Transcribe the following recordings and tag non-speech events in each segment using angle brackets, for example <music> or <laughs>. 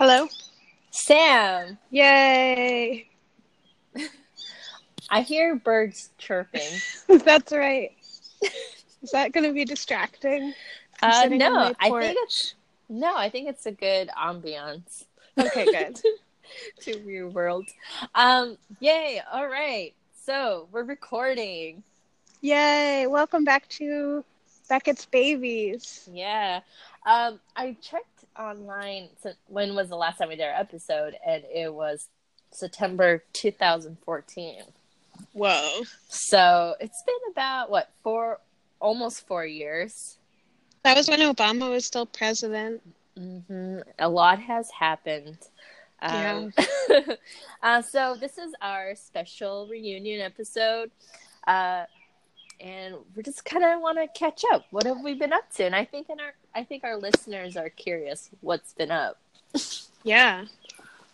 Hello. Sam, Yay. <laughs> I hear birds chirping. <laughs> That's right. Is that going to be distracting? Uh, no, I think it's no, I think it's a good ambiance Okay, <laughs> good. to your world. Um, yay! All right, so we're recording. Yay. Welcome back to Beckett's Babies. Yeah. Um, I checked online. So when was the last time we did our episode? And it was September 2014. Whoa. So it's been about what four, almost four years. That was when Obama was still president. hmm A lot has happened. Um, <laughs> uh, so this is our special reunion episode, uh, and we're just kind of want to catch up. What have we been up to? And I think in our, I think our listeners are curious what's been up. Yeah.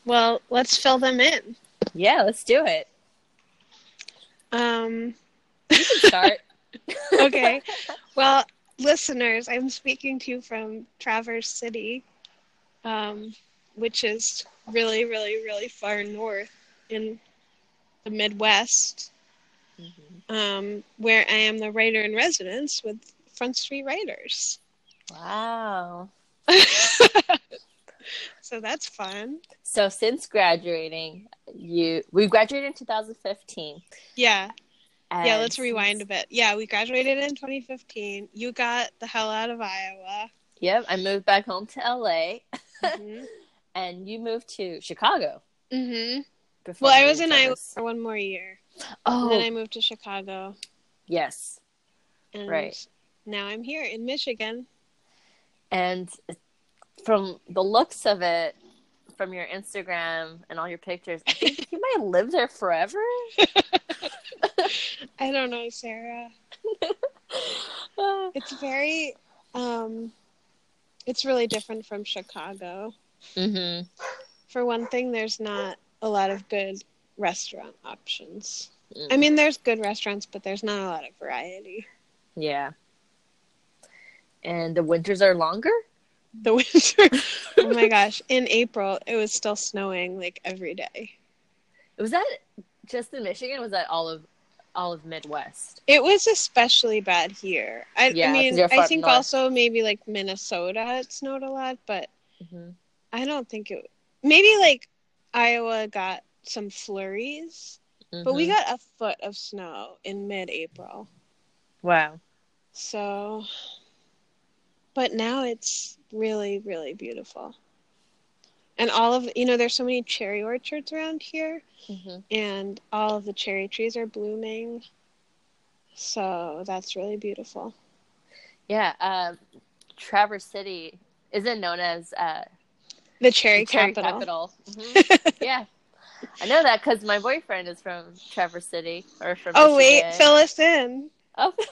Well, let's fill them in. Yeah, let's do it. Um, You can start. <laughs> <laughs> okay. well, listeners, I'm speaking to you from Traverse City, um, which is really, really, really far north in the Midwest, Mhm. um, where I am the writer in residence with Front Street Writers. Wow. <laughs> so that's fun. So since graduating, you we graduated in 2015. Yeah. And Yeah, let's rewind a bit. Yeah, we graduated in 2015. You got the hell out of Iowa. Yep, I moved back home to LA, hmm <laughs> and you moved to Chicago. hmm Well, I was in Iowa for one more year. Oh, And then I moved to Chicago. yes. And Right. now I'm here in Michigan. And from the looks of it, from your Instagram and all your pictures, I think you might live there forever. <laughs> I don't know, Sarah. <laughs> It's very um it's really different from Chicago. hmm For one thing, there's not a lot of good restaurant options. Mm. I mean, there's good restaurants, but there's not a lot of variety. Yeah. And the winters are longer? The winter. <laughs> oh my gosh, in April it was still snowing like every day. Was that just in Michigan? Was that all of all of Midwest? It was especially bad here. I, Yeah, I mean, I think north. also maybe like Minnesota it snowed a lot, but hmm I don't think it. Maybe like Iowa got some flurries, but we got a foot of snow in mid-April. wow. So, but now it's really, really beautiful. And all of you know, there's so many cherry orchards around here, hmm and all of the cherry trees are blooming. So that's really beautiful. Yeah. Um, Traverse City isn't known as uh, The cherry, the cherry capital. <laughs> Mhm. yeah. I know that because my boyfriend is from Traverse City or from. oh wait, fill us in. Oh. <laughs>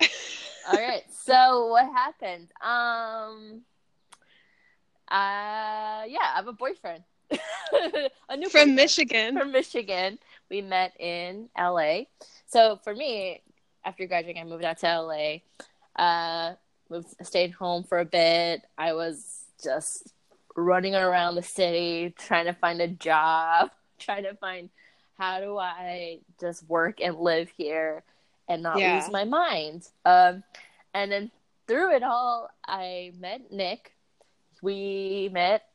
<laughs> All right. So what happened? Um. Uh. Yeah, I have a boyfriend. <laughs> a new From boyfriend. Michigan. From Michigan. We met in LA. So for me, after graduating, I moved out to LA. Uh, moved, stayed home for a bit. I was just running around the city trying to find a job, <laughs> trying to find how do I just work and live here and not Yeah. lose my mind. Um, and then through it all, I met Nick. We met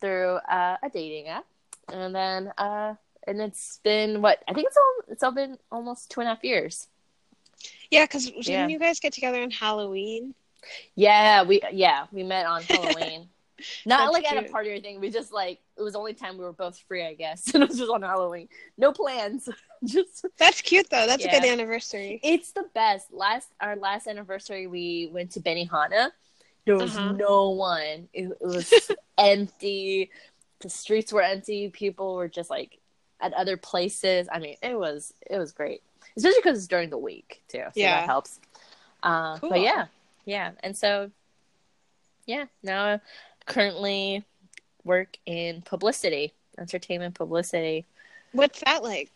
through uh, a dating app, and then uh, and it's been what I think it's all it's all been almost two and a half years. Yeah, because didn't Yeah. you guys get together on Halloween? Yeah, we yeah we met on Halloween. <laughs> Not That's like at a party or anything. We just like it was the only time we were both free, I guess. <laughs> And it was just on Halloween. No plans. <laughs> just That's cute though. That's a good anniversary. it's the best. Last our last anniversary, we went to Benihana. There was Uh-huh. no one. It, it was <laughs> empty. The streets were empty. People were just like at other places. I mean, it was it was great, especially because it's during the week too. So Yeah. that helps. Uh, Cool. But yeah, yeah, and so yeah, now currently work in publicity, entertainment publicity. What's that like?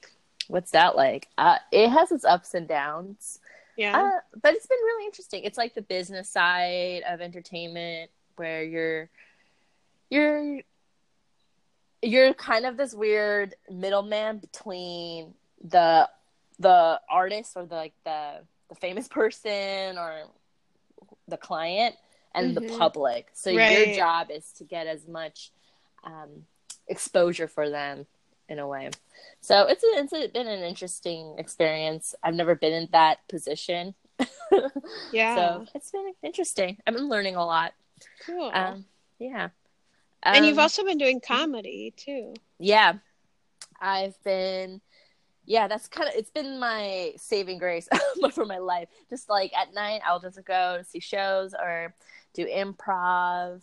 What's that like? Uh, it has its ups and downs. Yeah. Uh, but it's been really interesting. It's like the business side of entertainment where you're you're you're kind of this weird middleman between the the artist or the like the the famous <laughs> person or the client and mm-hmm. the public. So right. your job is to get as much um, exposure for them in a way. So it's a, it's a, been an interesting experience. I've never been in that position. <laughs> yeah. So it's been interesting. I've been learning a lot. Cool. Um, yeah. Um, and you've um, also been doing comedy too. Yeah. I've been yeah, that's kind of it's been my saving grace <laughs> for my life. Just like at night, I'll just go see shows or do improv,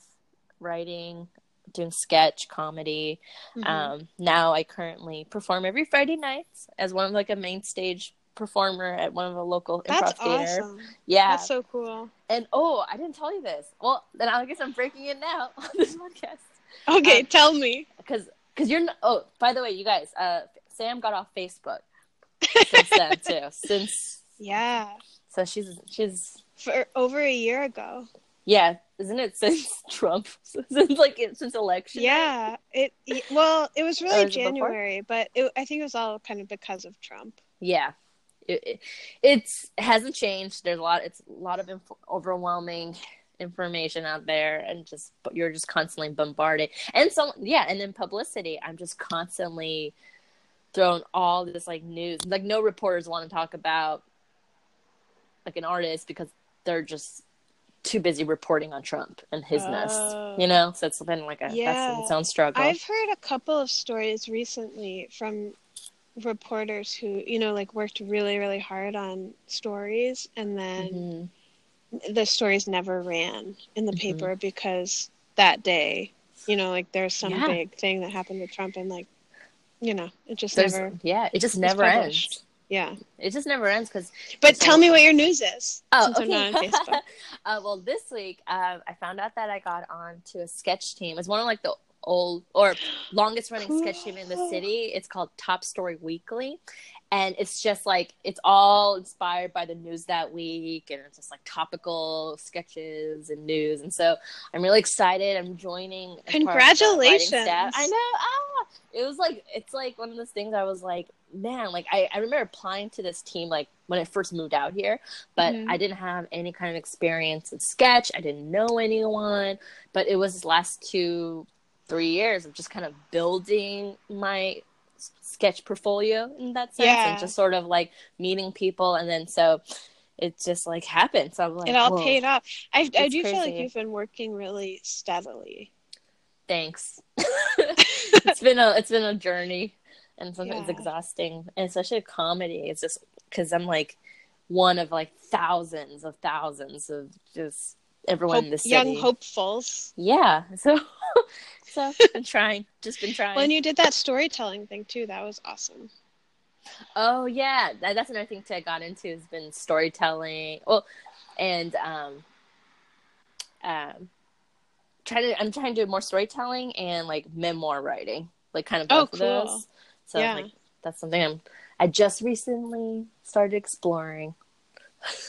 writing, doing sketch comedy. Mm-hmm. Um, now I currently perform every Friday nights as one of like a main stage performer at one of the local That's improv theater. Awesome. Yeah, that's so cool. And oh, I didn't tell you this. Well, then I guess I'm breaking it now <laughs> on this podcast. Okay, um, tell me. Because because you're not, oh by the way, you guys, uh, Sam got off Facebook since then <laughs> too. Since yeah, so she's she's for over a year ago. Yeah, isn't it since <laughs> Trump? <laughs> since like since election? Yeah, it, well, it was really oh, January, it but it, I think it was all kind of because of Trump. Yeah, it, it it's hasn't changed. There's a lot. It's a lot of inf- overwhelming information out there, and just you're just constantly bombarded. And so yeah, and then publicity, I'm just constantly thrown all this like news. Like no reporters want to talk about like an artist because they're just too busy reporting on Trump and his uh, nest, you know. So it's been like a yeah. that's its own struggle. I've heard a couple of stories recently from reporters who you know like worked really really hard on stories and then mm-hmm. the stories never ran in the mm-hmm. paper because that day you know like there's some yeah. big thing that happened with Trump and like you know it just there's, never yeah it just never ends yeah, it just never ends because. But tell me what your news is. Oh, okay. <laughs> uh, well, this week uh, I found out that I got on to a sketch team. It's one of like the old or longest running cool. sketch team in the <gasps> city. It's called Top Story Weekly, and it's just like it's all inspired by the news that week, and it's just like topical sketches and news. And so I'm really excited. I'm joining. Congratulations! I know. Ah, it was like it's like one of those things. I was like, man, like I, I remember applying to this team like when I first moved out here, but mm-hmm. I didn't have any kind of experience in sketch. I didn't know anyone, but it was last two, three years of just kind of building my sketch portfolio in that sense yeah. and just sort of like meeting people. And then so it just like happened. So I'm like, it all Whoa. paid off. I, I do crazy. feel like you've been working really steadily. Thanks. <laughs> <laughs> it's been a, it's been a journey and sometimes yeah. exhausting, and especially a comedy. It's just because I'm like one of like thousands of thousands of just everyone Hope, in the city. Young hopefuls. Yeah. <laughs> So so been <laughs> trying. Just been trying. When you did that storytelling thing too, that was awesome. Oh yeah. That, that's another thing to I got into has been storytelling. Well and um um trying to I'm trying to do more storytelling and like memoir writing. Like kind of oh, both oh, cool. of those. So yeah. like that's something I'm I just recently started exploring.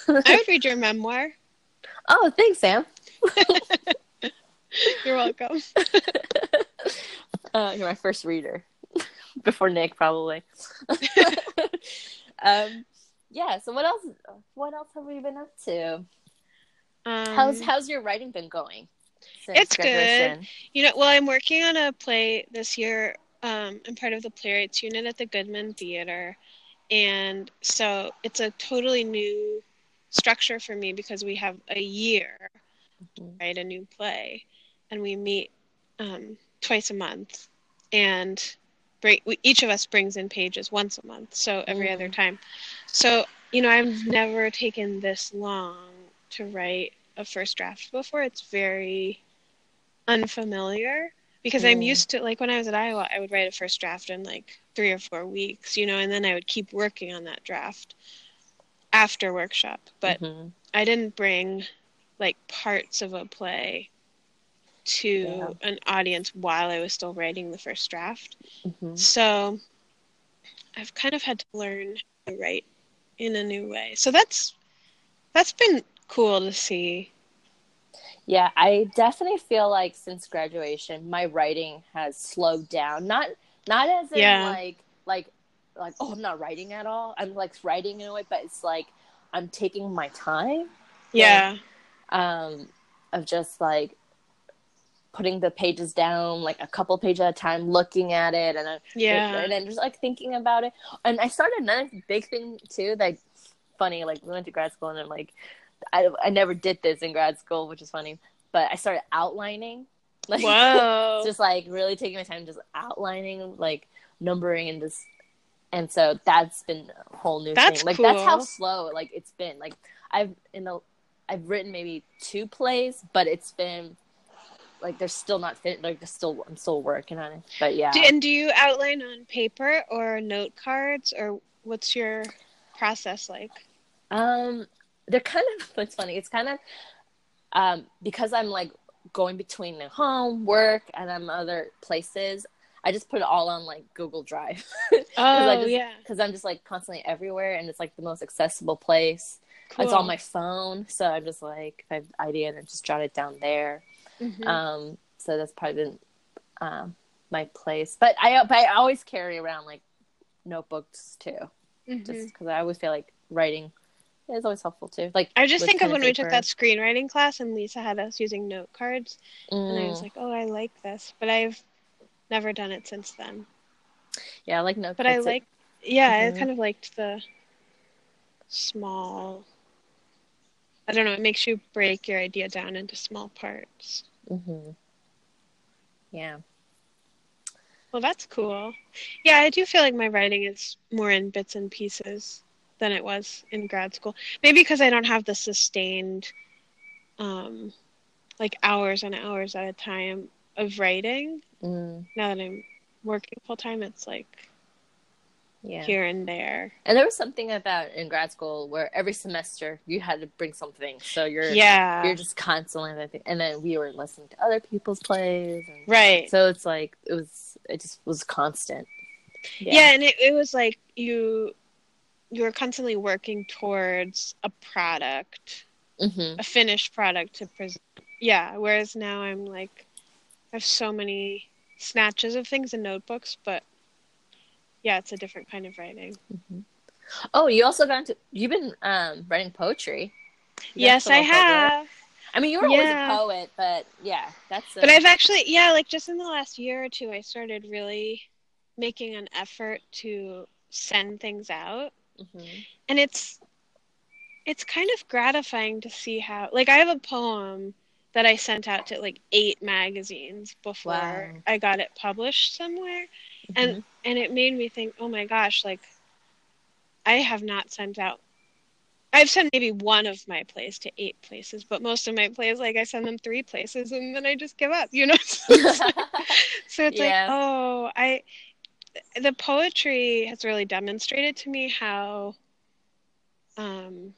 I would read your memoir. Oh, thanks, Sam. <laughs> you're welcome. <laughs> Uh, you're my first reader <laughs> before Nick, probably. um, yeah. So what else? What else have we been up to? Um, how's How's your writing been going? It's graduation? good. You know, well, I'm working on a play this year um, I'm part of the playwrights unit at the Goodman Theater, and so it's a totally new structure for me because we have a year mm-hmm. write a new play, and we meet um, twice a month, and bring, we, each of us brings in pages once a month, so every mm-hmm. other time. So you know, I've never taken this long to write a first draft before. It's very unfamiliar because mm. I'm used to like when I was at Iowa, I would write a first draft in like three or four weeks, you know, and then I would keep working on that draft after workshop. But mm-hmm. I didn't bring like parts of a play to yeah. an audience while I was still writing the first draft. Mm-hmm. So I've kind of had to learn to write in a new way. So that's that's been cool to see. Yeah, I definitely feel like since graduation, my writing has slowed down. Not not as in Yeah. like like like oh I'm not writing at all. I'm like writing in a way, but it's like I'm taking my time Yeah. um of just like putting the pages down like a couple pages at a time looking at it and then Yeah. and then just like thinking about it and i started another big thing too that funny like we went to grad school and i'm like i, I never did this in grad school which is funny but i started outlining. <laughs> Like Whoa. just like really taking my time just outlining like numbering and just and so that's been a whole new That's thing. Like that's how slow like it's been. Like i've in the i've written maybe two plays but it's been like they're still not fit like they're still i'm still working on it but yeah. Do, and do you outline on paper or note cards or what's your process like? Um, they're kind of. <laughs> It's funny. It's kind of um because I'm like going between home, work, and I'm other places. I just put it all on like Google Drive <laughs> Oh just- yeah. because I'm just like constantly everywhere, and it's like the most accessible place. Cool. It's on my phone, so I'm just like if I have an idea and I just jot it down there. Mhm. Um, so that's probably been um my place. But I but I always carry around like notebooks too, Mhm. just because I always feel like writing is always helpful too. Like I just think of when we took that screenwriting class and Lisa had us using note cards and I was Mm. like, "Oh, I like this," but I've never done it since then. Yeah, I like notebooks. But I It- like, yeah, Mhm. I kind of liked the small. I don't know. It makes you break your idea down into small parts. Mm-hmm. Yeah. Well, that's cool. Yeah, I do feel like my writing is more in bits and pieces than it was in grad school. Maybe because I don't have the sustained, um, like hours and hours at a time of writing. Mm, Now that I'm working full time, it's like yeah. here and there. And there was something about in grad school where every semester you had to bring something, so you're Yeah. you're just constantly. And then we were listening to other people's plays, and Right. so it's like it was. It just was constant. yeah. and it, it was like you you were constantly working towards a product hmm a finished product to present yeah whereas now i'm like i have so many snatches of things in notebooks but yeah it's a different kind of writing Oh, you also got into. You've been um, writing poetry. You yes i have I mean, you were always a poet, but yeah, that's. A, but i've actually yeah like just in the last year or two i started really making an effort to send things out Mhm. and it's it's kind of gratifying to see how like i have a poem that i sent out to like eight magazines before Wow. i got it published somewhere and Mhm. and it made me think oh my gosh like i have not sent out i've sent maybe one of my plays to eight places but most of my plays like i send them three places and then i just give up you know <laughs> so it's so it's <laughs> Yeah. like oh i the poetry has really demonstrated to me how um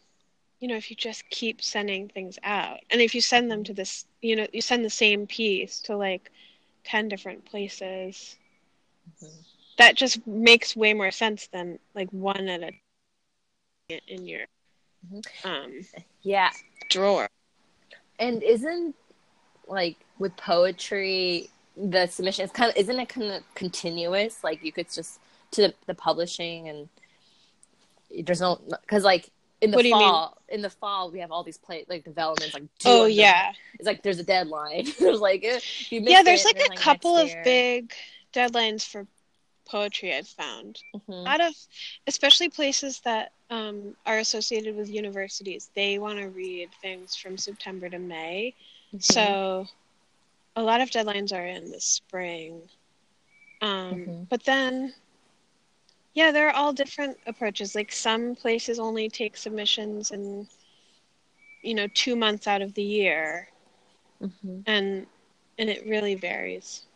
you know if you just keep sending things out and if you send them to this you know you send the same piece to like 10 different places Mhm. that just makes way more sense than like one at a in your Mhm. um yeah, drawer and isn't like with poetry the submission is kind of isn't it kind of continuous? Like you could just to the, the publishing and there's no because like in the What do you mean? fall in the fall we have all these play like developments like oh yeah it's like there's a deadline. <laughs> there's like yeah there's it, like a couple of big deadlines for poetry i've found a Mhm. lot of especially places that um, are associated with universities they want to read things from september to may Mhm. so a lot of deadlines are in the spring um, Mhm. but then yeah there are all different approaches like some places only take submissions in you know two months out of the year Mhm. and and it really varies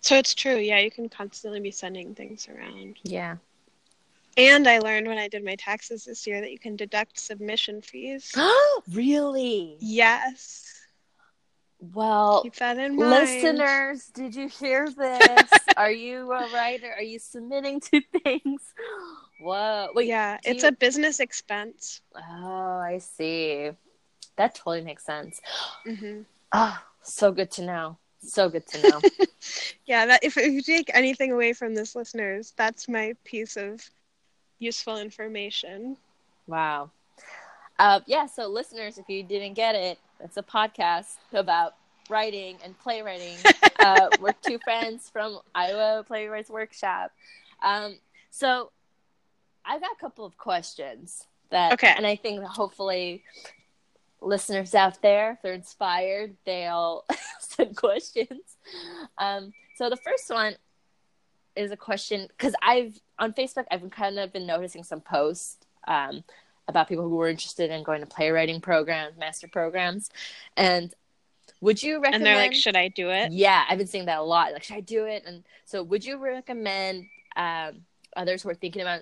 so it's true yeah you can constantly be sending things around yeah. and i learned when i did my taxes this year that you can deduct submission fees Oh, <gasps> really? yes Well, keep that in mind listeners, did you hear this? <laughs> Are you a writer? Are you submitting to <laughs> things? Whoa. Wait. yeah it's you- a business expense Oh, I see. that totally makes sense. hmm Oh, so good to know. So good to know. <laughs> Yeah, that if, if you take anything away from this, listeners, that's my piece of useful information. wow. Uh, yeah, so listeners, if you didn't get it, it's a podcast about writing and playwriting. <laughs> uh, we're two friends from Iowa Playwrights Workshop. Um, so I've got a couple of questions that, Okay. and I think hopefully listeners out there, if they're inspired, they'll send <laughs> questions. Um, so the first one is a question because I've on Facebook, I've kind of been noticing some posts um, about people who were interested in going to playwriting programs, master programs, and would you recommend? And they're like, should I do it? Yeah, I've been seeing that a lot. Like, should I do it? And so, would you recommend um, others who are thinking about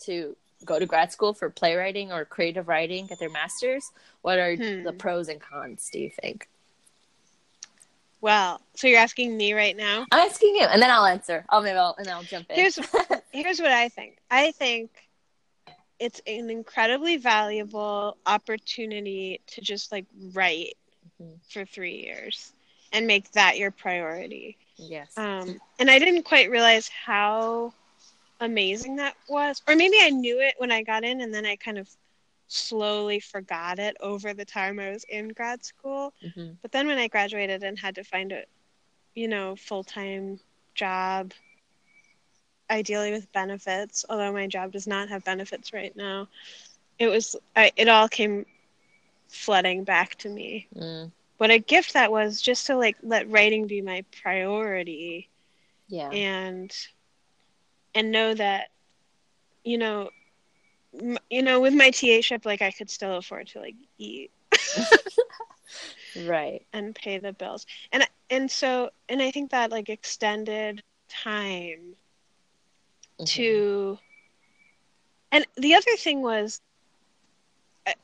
to go to grad school for playwriting or creative writing, get their masters? What are Hmm. the pros and cons? Do you think? Well, so you're asking me right now. I'm asking you, and then I'll answer. Oh, maybe I'll and I'll jump in. Here's <laughs> here's what I think. I think it's an incredibly valuable opportunity to just like write Mhm. for three years and make that your priority. yes. Um, and I didn't quite realize how amazing that was, or maybe I knew it when I got in, and then I kind of slowly forgot it over the time I was in grad school. hmm But then when I graduated and had to find a, you know, full time job, ideally with benefits, although my job does not have benefits right now, it was I, it all came flooding back to me. Mm, What a gift that was just to like let writing be my priority yeah. and and know that you know m- you know with my TA ship like I could still afford to like eat right. <laughs> and pay the bills and and so and i think that like extended time Mhm. to and the other thing was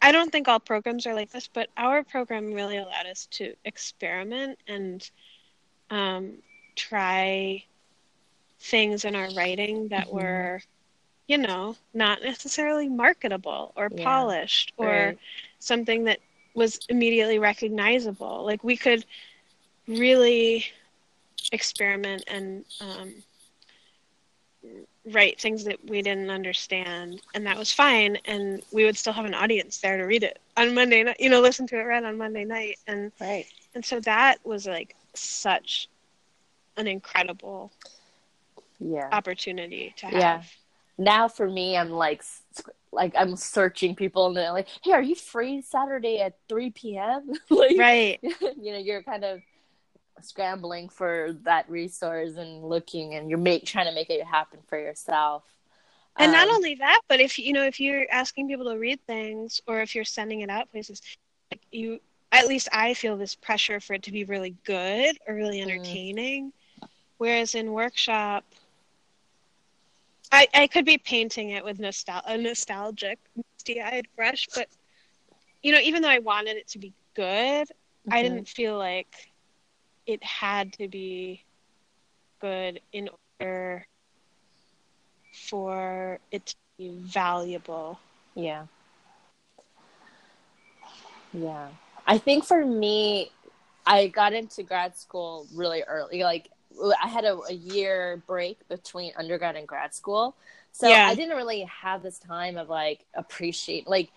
I- don't think all programs are like this but our program really allowed us to experiment and um, try things in our writing that Mhm. were you know not necessarily marketable or Yeah. polished or Right. something that was immediately recognizable. Like we could really experiment and um, write things that we didn't understand, and that was fine. And we would still have an audience there to read it on Monday night. You know, listen to it read on Monday night, and Right. and so that was like such an incredible Yeah. opportunity to have. Yeah. now for me i'm like like i'm searching people and they're like hey are you free saturday at 3 p.m <laughs> like Right. <laughs> you know you're kind of scrambling for that resource and looking and you're make trying to make it happen for yourself And not Um, only that, but if you know, if you're asking people to read things or if you're sending it out places, like you at least I feel this pressure for it to be really good or really Mm. entertaining. Whereas in workshop I, I could be painting it with nostal- a nostalgic misty-eyed brush, but you know, even though I wanted it to be good, I mhm. didn't feel like it had to be good in order for it to be valuable. Yeah. Yeah. I think for me, I got into grad school really early. Like, I had a, a year break between undergrad and grad school. So Yeah. I didn't really have this time of like appreciate, like,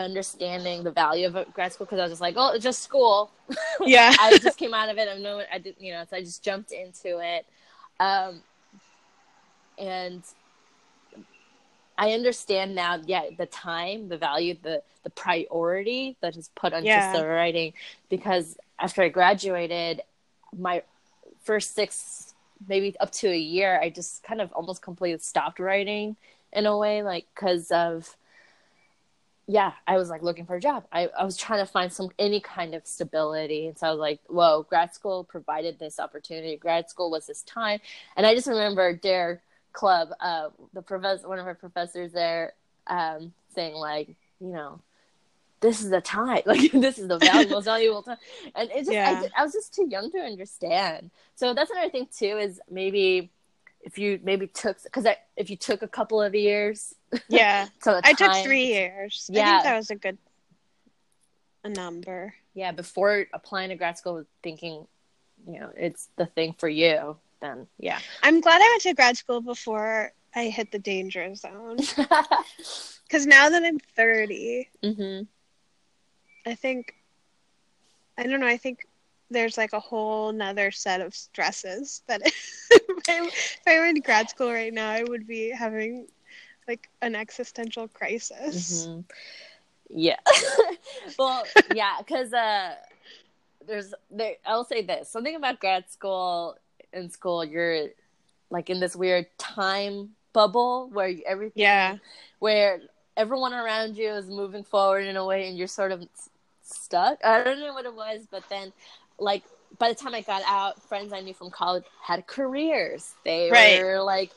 understanding the value of a grad school because I was just like, oh, it's just school. <laughs> Yeah. I just came out of it. I'm no, I didn't, you know, so I just jumped into it. Um, and I understand now, yeah, the time, the value, the the priority that is put onto Yeah. the writing. Because after I graduated, my first six, maybe up to a year, I just kind of almost completely stopped writing in a way, like because of yeah, I was like looking for a job. I, I was trying to find some any kind of stability. And so I was like, whoa, grad school provided this opportunity. Grad school was this time. And I just remember Dare Clubb, uh, the professor one of our professors there, um, saying like, you know, this is the time. <laughs> Like this is the <laughs> valuable, valuable time. And it just Yeah. just I was just too young to understand. So that's another thing too, is maybe if you maybe took because if you took a couple of years Yeah. <laughs> so I took three years. I Yeah. think that was a good a number. Yeah, before applying to grad school, thinking, you know, it's the thing for you. Then yeah, I'm glad I went to grad school before I hit the danger zone. <laughs> Because now that I'm 30, mm-hmm. I think, I don't know, I think there's like a whole nother set of stresses that <laughs> <laughs> I, if I were in grad school right now, I would be having like an existential crisis. Mm-hmm. Yeah. <laughs> well, yeah, because uh, there's there. I'll say this: something about grad school in school, you're like in this weird time bubble where everything, yeah, where everyone around you is moving forward in a way, and you're sort of stuck. I don't know what it was, but then like by the time I got out, friends I knew from college had careers. They right. were like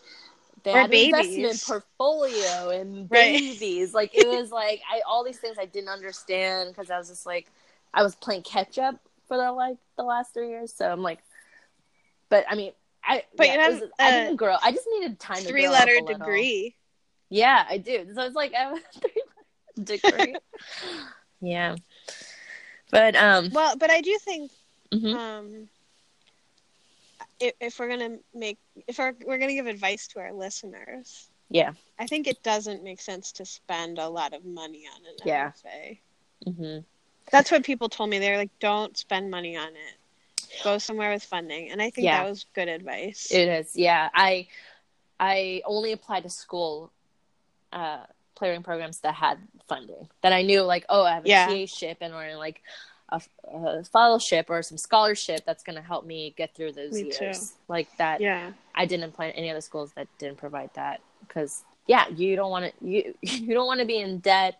they or had babies. an investment portfolio and <laughs> babies. Right. Like it was like I all these things I didn't understand because I was just like I was playing catch up for the like the last three years. So I'm like, but I mean, I but yeah, you have was, I didn't grow. I just needed time. to Three letter degree. Yeah, I do. So it's like <laughs> I have a three letter degree. <laughs> yeah, but um. Well, but I do think mm-hmm. um if, if we're gonna make if our, we're gonna give advice to our listeners yeah i think it doesn't make sense to spend a lot of money on an yeah. mfa mm-hmm. that's what people told me they're like don't spend money on it go somewhere with funding and i think yeah. that was good advice it is yeah i i only applied to school uh playwriting programs that had funding that i knew like oh i have a yeah. TA ship and or like a, a fellowship or some scholarship that's going to help me get through those me years too. like that yeah i didn't apply any other schools that didn't provide that because yeah you don't want to you <laughs> you don't want to be in debt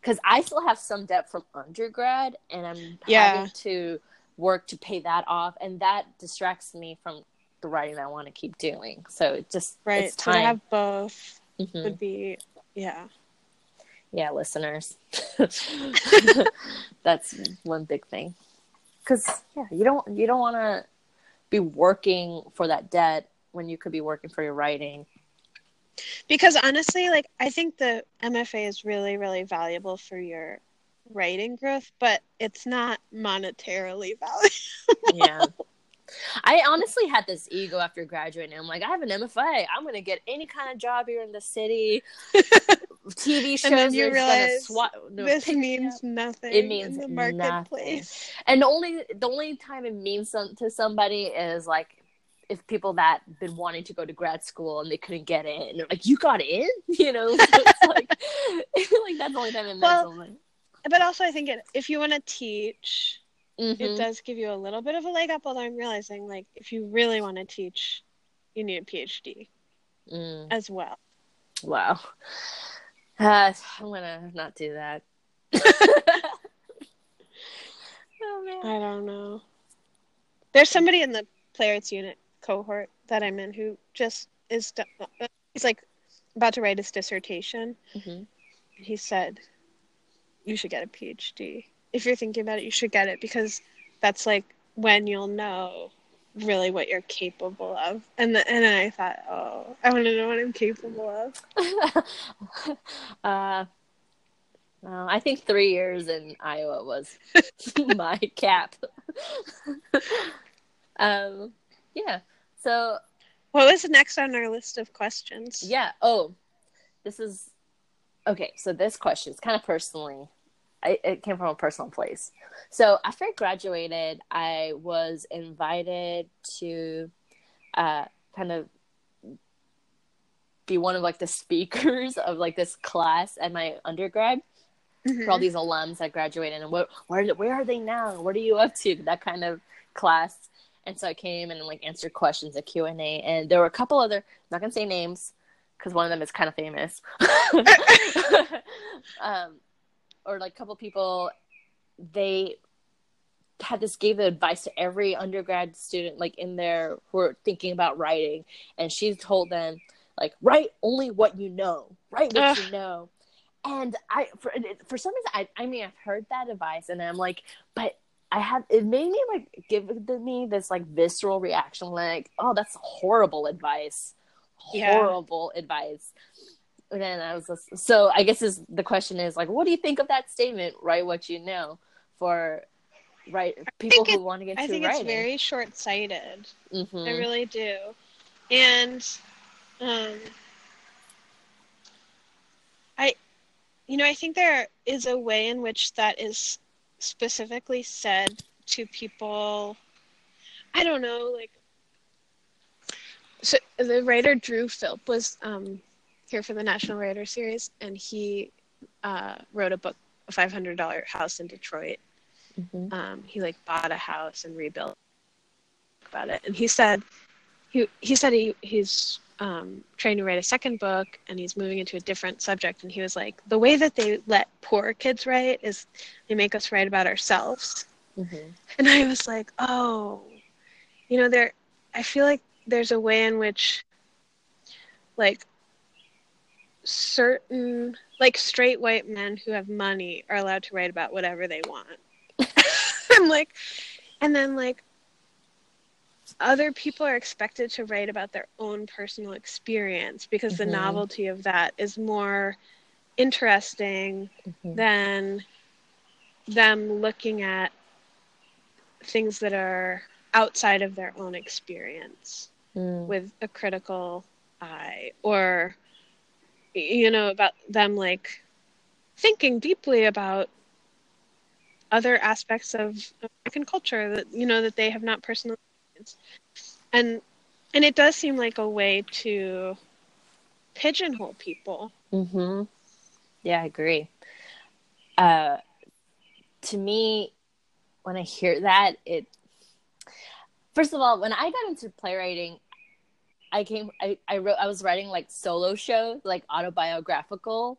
because i still have some debt from undergrad and i'm yeah. having to work to pay that off and that distracts me from the writing that i want to keep doing so it just right it's time. to have both mm-hmm. would be yeah yeah, listeners. <laughs> That's one big thing. Cuz yeah, you don't you don't want to be working for that debt when you could be working for your writing. Because honestly, like I think the MFA is really really valuable for your writing growth, but it's not monetarily <laughs> valuable. Yeah. I honestly had this ego after graduating. I'm like, I have an MFA. I'm gonna get any kind of job here in the city. <laughs> TV shows. And you realize swat, no, this means nothing. It means in the marketplace. Nothing. And the only the only time it means some, to somebody is like if people that been wanting to go to grad school and they couldn't get in, they're like, "You got in," <laughs> you know. So it's like, <laughs> like that's the only time it means well, something. But also, I think it, if you want to teach mm-hmm. it does give you a little bit of a leg up. Although I'm realizing, like, if you really want to teach, you need a PhD mm. as well. Wow. Uh, I'm gonna not do that. <laughs> oh man. I don't know. There's somebody in the players unit cohort that I'm in who just is. He's like about to write his dissertation. Mm-hmm. He said, "You should get a PhD." If you're thinking about it, you should get it because that's like when you'll know really what you're capable of. And the, and then I thought, oh, I want to know what I'm capable of. <laughs> uh, well, I think three years in Iowa was <laughs> my cap. <laughs> um, yeah. So, what was next on our list of questions? Yeah. Oh, this is okay. So this question is kind of personally I, it came from a personal place. So after I graduated, I was invited to uh, kind of be one of like the speakers <laughs> of like this class at my undergrad mm-hmm. for all these alums that graduated and what where where are they now? What are you up to? That kind of class. And so I came and like answered questions at Q and A, and there were a couple other. I'm not gonna say names because one of them is kind of famous. <laughs> <laughs> um, or like a couple people they had this gave the advice to every undergrad student like in there who are thinking about writing and she told them like write only what you know write what Ugh. you know and i for, for some reason I, I mean i've heard that advice and i'm like but i have it made me like give me this like visceral reaction like oh that's horrible advice horrible yeah. advice and then I was just, so I guess is the question is like, what do you think of that statement? Write what you know. for right people who want to get to write? I think writing. it's very short sighted. Mhm. I really do. And um I you know, I think there is a way in which that is specifically said to people I don't know, like so the writer Drew Philp was um here for the National Writer Series and he uh wrote a book, a five hundred dollar house in Detroit Mhm. um, he like bought a house and rebuilt about it and he said he he said he he's um, trying to write a second book and he's moving into a different subject and he was like the way that they let poor kids write is they make us write about ourselves Mhm. and i was like oh you know there i feel like there's a way in which like certain like straight white men who have money are allowed to write about whatever they want <laughs> i'm like and then like other people are expected to write about their own personal experience because Mhm. the novelty of that is more interesting Mhm. than them looking at things that are outside of their own experience Mm. with a critical eye or you know about them like thinking deeply about other aspects of American culture that you know that they have not personally experienced. and and it does seem like a way to pigeonhole people Mm-hmm. Yeah, I agree. Uh, to me, when I hear that, it first of all, when I got into playwriting, I came, I, I wrote, I was writing like solo shows, like autobiographical,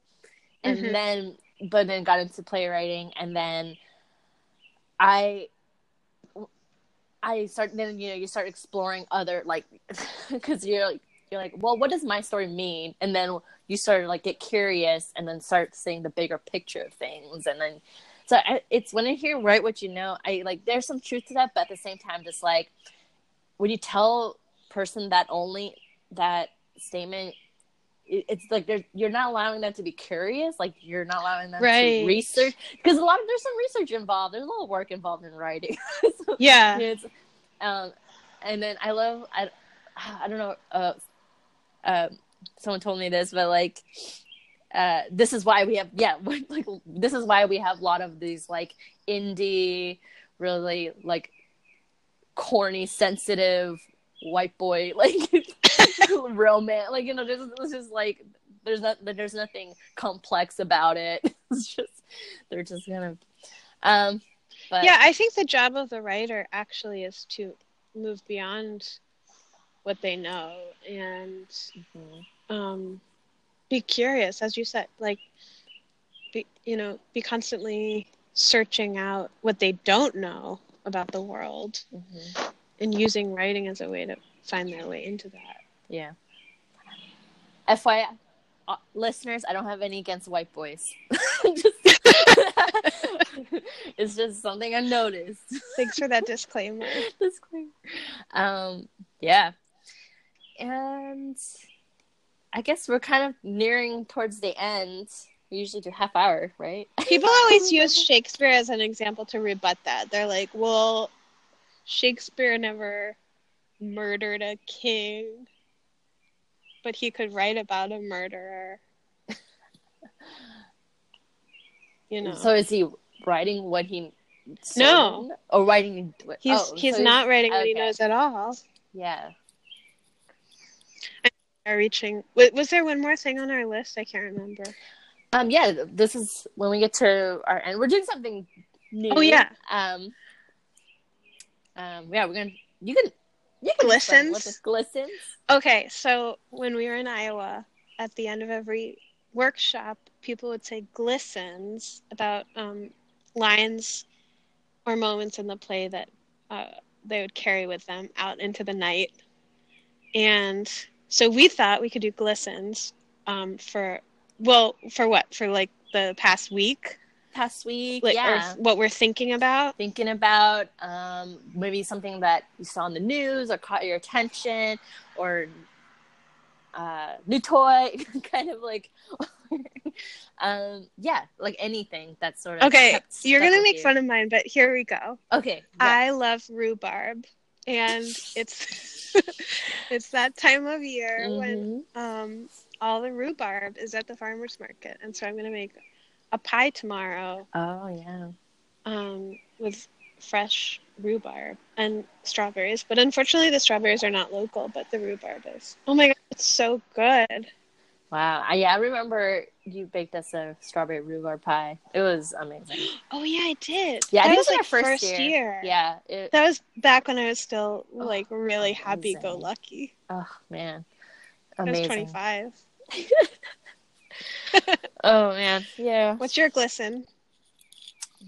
and Mhm. then, but then got into playwriting, and then I. I start then you know you start exploring other like <laughs> because you're like you're like well what does my story mean and then you sort of like get curious and then start seeing the bigger picture of things and then so I, it's when i hear write what you know i like there's some truth to that but at the same time just like when you tell person that only that statement it's like you're not allowing them to be curious like you're not allowing them Right. to research because a lot of there's some research involved there's a little work involved in writing So, <laughs> yeah it's um and then i love i i don't know uh uh someone told me this but like uh this is why we have yeah <laughs> like this is why we have a lot of these like indie really like corny sensitive white boy <laughs> like romance like you know there's this is like there's not there's nothing complex about it <laughs> it's just they're just of um but yeah i think the job of the writer actually is to move beyond what they know and Mhm. um, be curious, as you said, like, be, you know, be constantly searching out what they don't know about the world Mhm. And using writing as a way to find their way into that. Yeah. FYI, uh, listeners, I don't have any against white boys. <laughs> Just- <laughs> it's just something I noticed. Thanks for that <laughs> disclaimer. Disclaimer. Um, yeah. And I guess we're kind of nearing towards the end. We usually do half hour, right? People always use Shakespeare as an example to rebut that. They're like, well, Shakespeare never murdered a king, but he could write about a murderer. <laughs> You know. So is he writing what he? No. Or writing? He's oh, he's so not writing what he knows at all. Yeah. Are reaching. Was there one more thing on our list? I can't remember. Um, yeah, this is when we get to our end. We're doing something new. Oh, yeah. Um, um, yeah, we're gonna. You can. You can Glistens? glistens. Okay, so when we were in Iowa, at the end of every workshop, people would say glistens about um, lines or moments in the play that uh, they would carry with them out into the night. And so we thought we could do glistens um, for, well, for what? For like the past week? Past week, Like, yeah. Or what we're thinking about? Thinking about um maybe something that you saw in the news or caught your attention or uh new toy, <laughs> kind of like <laughs> um, yeah, like anything that's sort of Okay, you're gonna make you. fun of mine, but here we go. Okay, I love rhubarb, and it's <laughs> it's that time of year when Mhm. um all the rhubarb is at the farmers market, and so I'm gonna make a pie tomorrow Oh yeah. um with fresh rhubarb and strawberries. But unfortunately, the strawberries are not local, but the rhubarb is. Oh my god, it's so good. Wow. I, yeah, I remember you baked us a strawberry rhubarb pie. It was amazing. <gasps> Oh yeah, I did. Yeah, I that think was it was like our first year. year. Yeah. It, That was back when I was still Oh, like really happy go lucky. oh man. amazing. I was 25. <laughs> Oh man. Yeah. What's your glisten?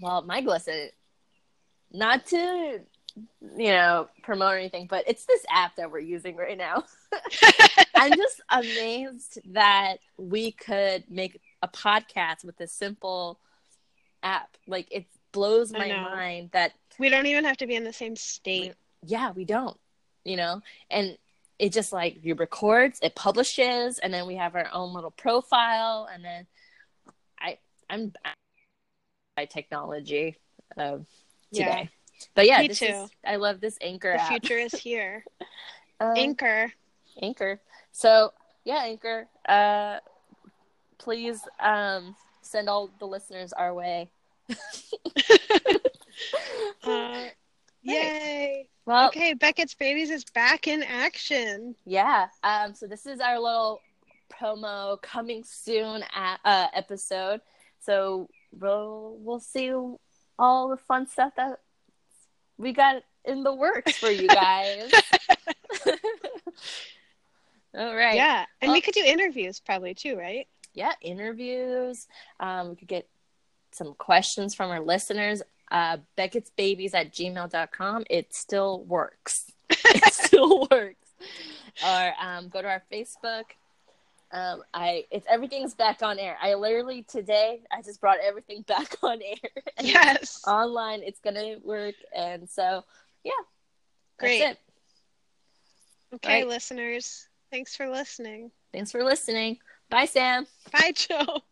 Well, my glisten, not to, you know, promote or anything, but it's this app that we're using right now. <laughs> I'm just amazed that we could make a podcast with this simple app. Like it blows my mind that we don't even have to be in the same state. yeah, we don't, you know, and it just like you records, it publishes, and then we have our own little profile, and then I I'm by technology um, today. Yeah. But yeah, Me this too. is I love this Anchor The app. future is <laughs> here. Um, Anchor. Anchor. So yeah, Anchor. Uh, please um, send all the listeners our way. <laughs> <laughs> Uh, yay. Well, Okay, Beckett's Babies is back in action. yeah. Um, so this is our little promo coming soon at, uh, episode. So we'll we'll see all the fun stuff that we got in the works for you guys. <laughs> <laughs> all right. Yeah, and Oh. we could do interviews probably too, right? yeah, interviews. Um, we could get some questions from our listeners. Uh, Beckett's babies at gmail.com. It still works. <laughs> it still works. Or um, go to our Facebook. Um, I it's everything's back on air. I literally today I just brought everything <laughs> back on air. Yes. Online, it's gonna work, and so yeah, Great. That's it. Okay, Right. listeners. Thanks for listening. Thanks for listening. Bye, Sam. Bye, Joe.